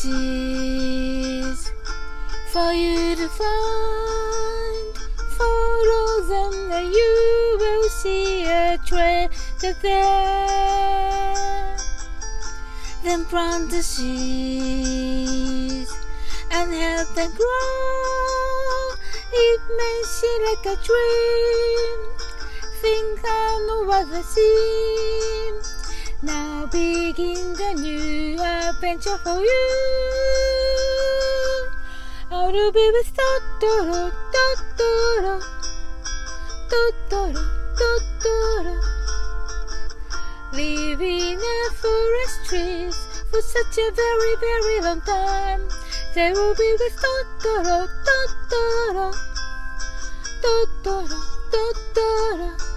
Seas for you to find. Follow them and you will see a treasure there. Then plant the seeds and help them grow. It may seem like a dream. Think I know what I see. Now begin the new adventure for you. I'll be with Totoro, Totoro, Totoro, Totoro. Live in forest trees for such a very, very long time. They will be with Totoro, Totoro, Totoro, Totoro.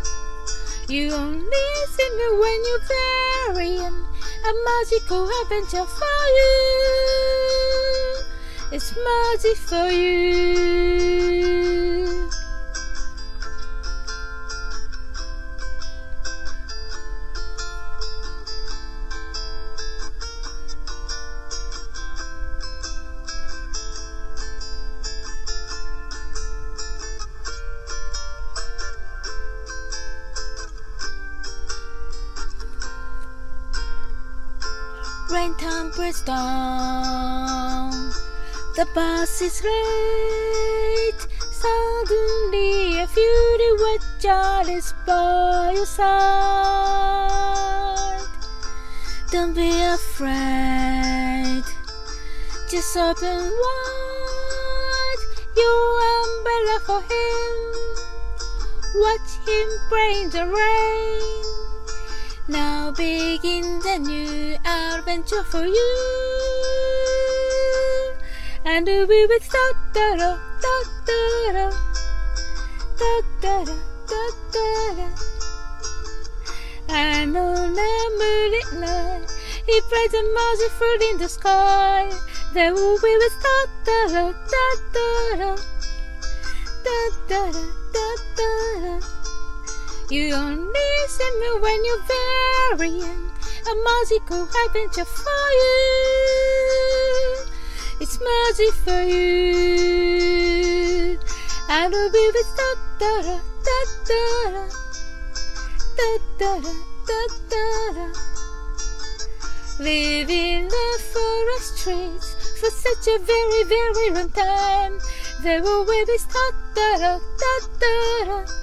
You only see me when you're very young. A magical adventure for you. It's magic for you. Rain tumbles down. The bus is late. Suddenly, a fury wet child is by your side. Don't be afraid. Just open wide your umbrella for him. Watch him bring the rain. Now begin the new adventure for you. And we will start the da da da da da And oh, on a moonlit night, it bright a magic fruit in the sky. Then we will start the da da da da da da da. You'll miss me when you're very young. A magical adventure for you. It's magic for you. And we'll be with da da da da da da da da da da da. Living the forest streets for such a very very long time. There will be this da da da da da.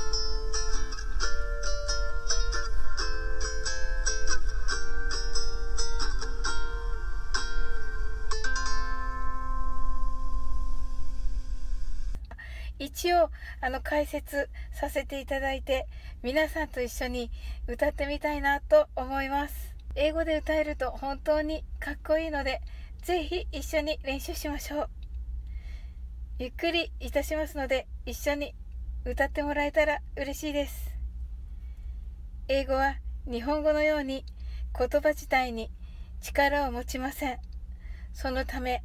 一応あの解説させていただいて皆さんと一緒に歌ってみたいなと思います。英語で歌えると本当にかっこいいのでぜひ一緒に練習しましょう。ゆっくりいたしますので一緒に歌ってもらえたら嬉しいです。英語は日本語のように言葉自体に力を持ちません。そのため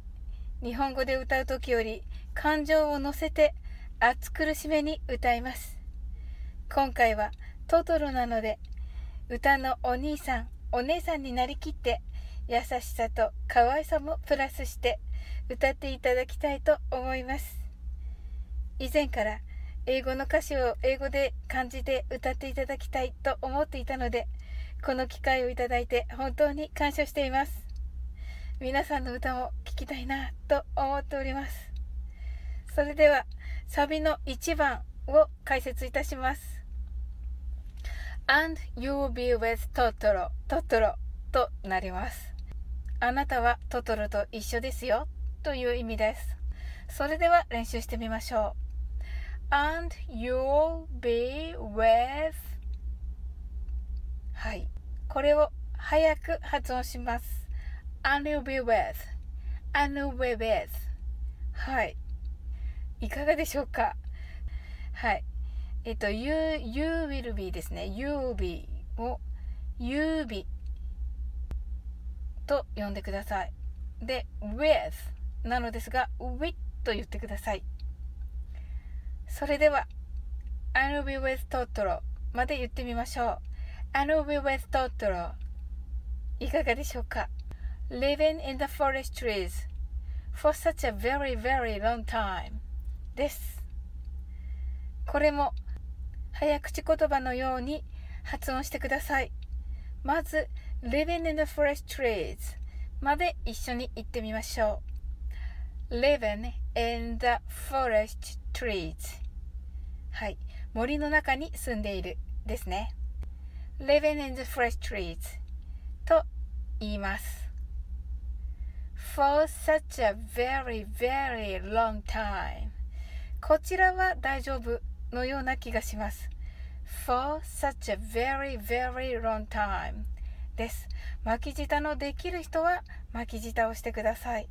日本語で歌う時より感情を乗せて暑苦しめに歌います。今回はトトロなので、歌のお兄さん、お姉さんになりきって、優しさと可愛さもプラスして歌っていただきたいと思います。以前から英語の歌詞を英語で漢字で歌っていただきたいと思っていたので、この機会をいただいて本当に感謝しています。皆さんの歌も聴きたいなと思っております。それでは、サビの1番を解説いたします。And you'll be with Totoro, Totoro となります。あなたはトトロと一緒ですよという意味です。それでは練習してみましょう。And you'll be with はい。これを早く発音します。And you'll be with unaware はい。いかがでしょうかはい。えっと、you, you will be ですね。you will be を you be と呼んでください。で、with なのですが、with と言ってください。それでは、I'll be with Totoro まで言ってみましょう。I'll be with Totoro いかがでしょうか ?Living in the forest trees for such a very very long time です。これも早口言葉のように発音してください。まず、living in the forest trees まで一緒に言ってみましょう。living in the forest trees はい。森の中に住んでいるですね。living in the forest trees と言います。for such a very very long time こちらは大丈夫のような気がします。for such a very very long time です。巻き舌のできる人は巻き舌をしてください。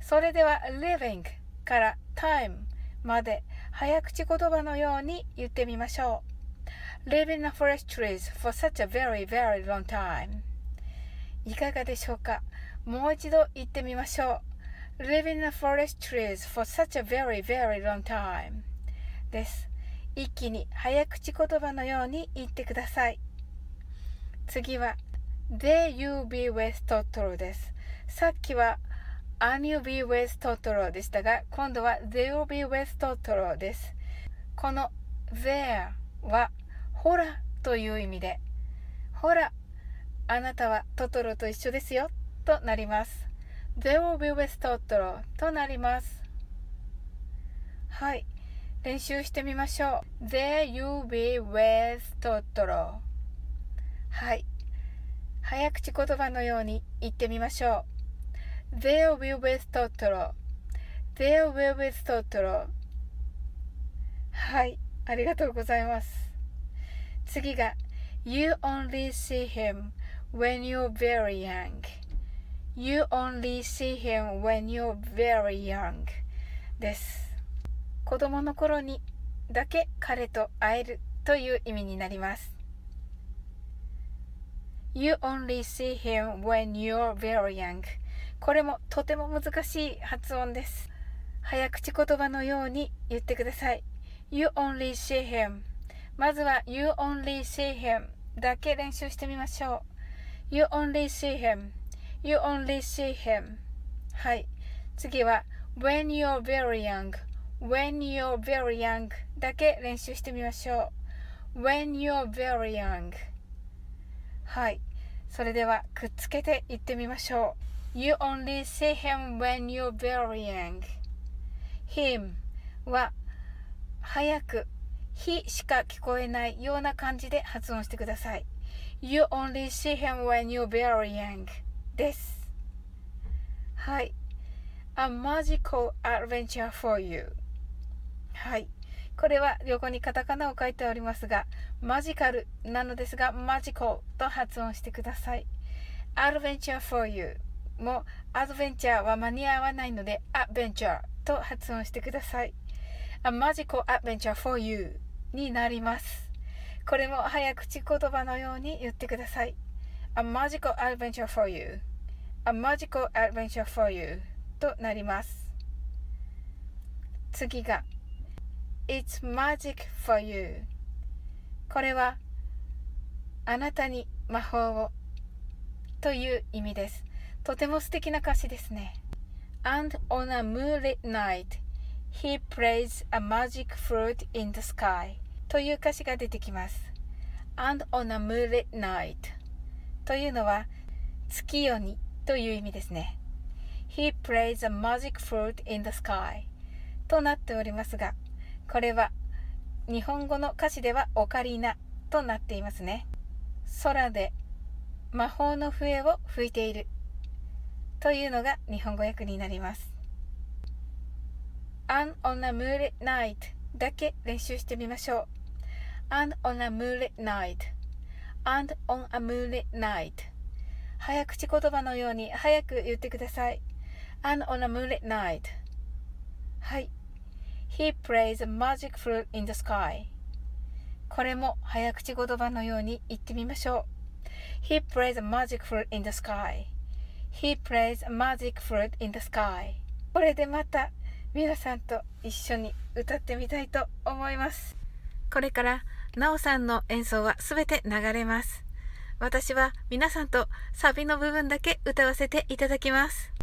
それでは living から time まで早口言葉のように言ってみましょう。living the forest trees for such a very very long time いかがでしょうか？もう一度言ってみましょう。Live in the forest trees for such a very very long time です。一気に早口言葉のように言ってください。次は There you be with Totoro です。さっきは An you be with Totoro でしたが、今度は They will be with Totoro です。この There はほらという意味で、ほら、あなたはトトロと一緒ですよとなります。ゼオビウエストトロとなります。はい。練習してみましょう。ゼユビウエストトロ。はい。早口言葉のように言ってみましょう。ゼオビウエストトロ。ゼオビウエストトロ。はい。ありがとうございます。次が、You only see him when you're very young. You only see him when you're very young です。子供の頃にだけ彼と会えるという意味になります。You only see him when you're very young これもとても難しい発音です。早口言葉のように言ってください。You only see him まずは You only see him だけ練習してみましょう。You only see him You only see him はい。次は When you're very young when you're very young だけ練習してみましょう。when you're very young はい。それではくっつけて言ってみましょう。You only see him when you're very young him は早く he しか聞こえないような感じで発音してください。You only see him when you're very young です。はい。A magical adventure for you はい。これは横にカタカナを書いておりますが、マジカルなのですが、マジコと発音してください。アドベンチャー for you も、アドベンチャーは間に合わないので、アベンチャーと発音してください。A magical adventure for you になります。これも早口言葉のように言ってください。A magical adventure for you A magical adventure for you となります。次が It's magic for you これはあなたに魔法をという意味です。とても素敵な歌詞ですね。And on a moonlit night, he plays a magic flute in the sky という歌詞が出てきます。And on a moonlit night というのは月夜にという意味ですね。He plays a magic flute in the sky となっておりますが、これは日本語の歌詞ではオカリナとなっていますね。空で魔法の笛を吹いているというのが日本語訳になります。An on a moonlit night だけ練習してみましょう。And on a moonlit night And on a moonlit night 早口言葉のように早く言ってください。and on a moonlit night はい He plays a magic flute in the sky これも早口言葉のように言ってみましょう He plays a magic flute in the sky He plays a magic flute in the sky これでまた皆さんと一緒に歌ってみたいと思いますこれからなおさんの演奏はすべて流れます私は皆さんとサビの部分だけ歌わせていただきます。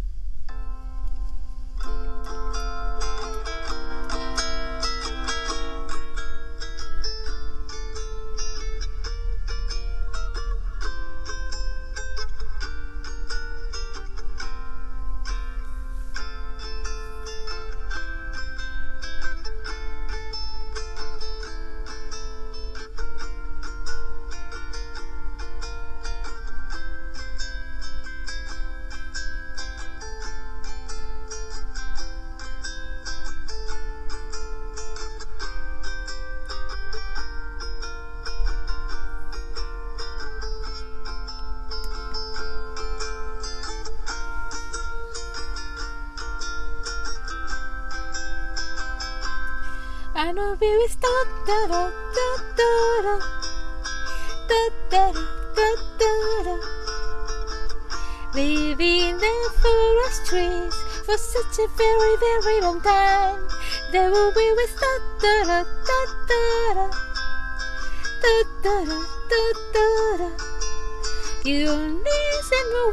We will start da da da da da da da da da da Living the forest trees for such a very very long time There will be with start da da da da da da da da da da You me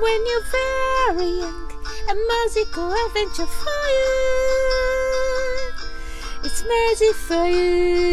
when you're very young A magical adventure for you it's magic for you.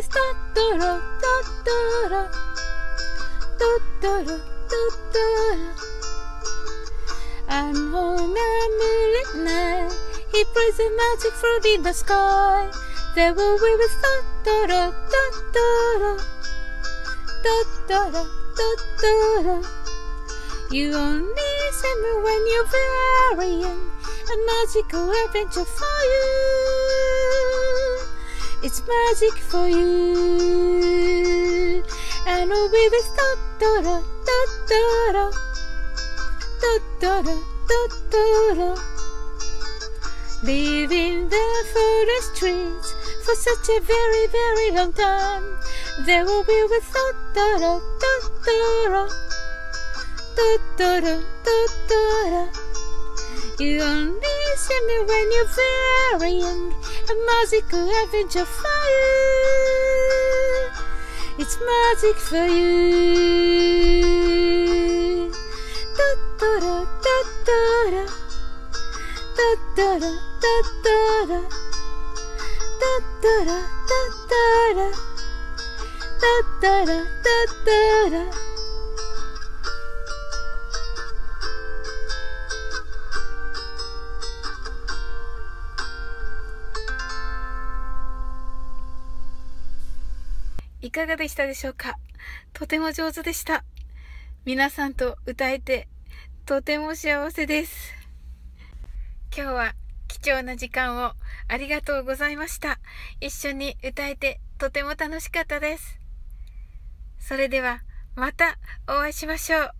Do do do do do do do do do Totoro, Totoro. And on a moonlit night, he plays the magic flute in the sky. There will we with Totoro, Totoro, Totoro, Totoro. You only remember when you're very young, a magical adventure for you it's magic for you. And we'll be with da da da da da da da da da da da Leaving the forest trees for such a very, very long time. There will be with da da da da da da da da da da You only see me when you're very young a magical adventure for you. It's magic for you. Da da da いかがでしたでしょうか？とても上手でした。皆さんと歌えてとても幸せです。今日は貴重な時間をありがとうございました。一緒に歌えてとても楽しかったです。それではまたお会いしましょう。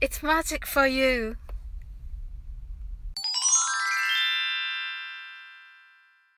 It's magic for you.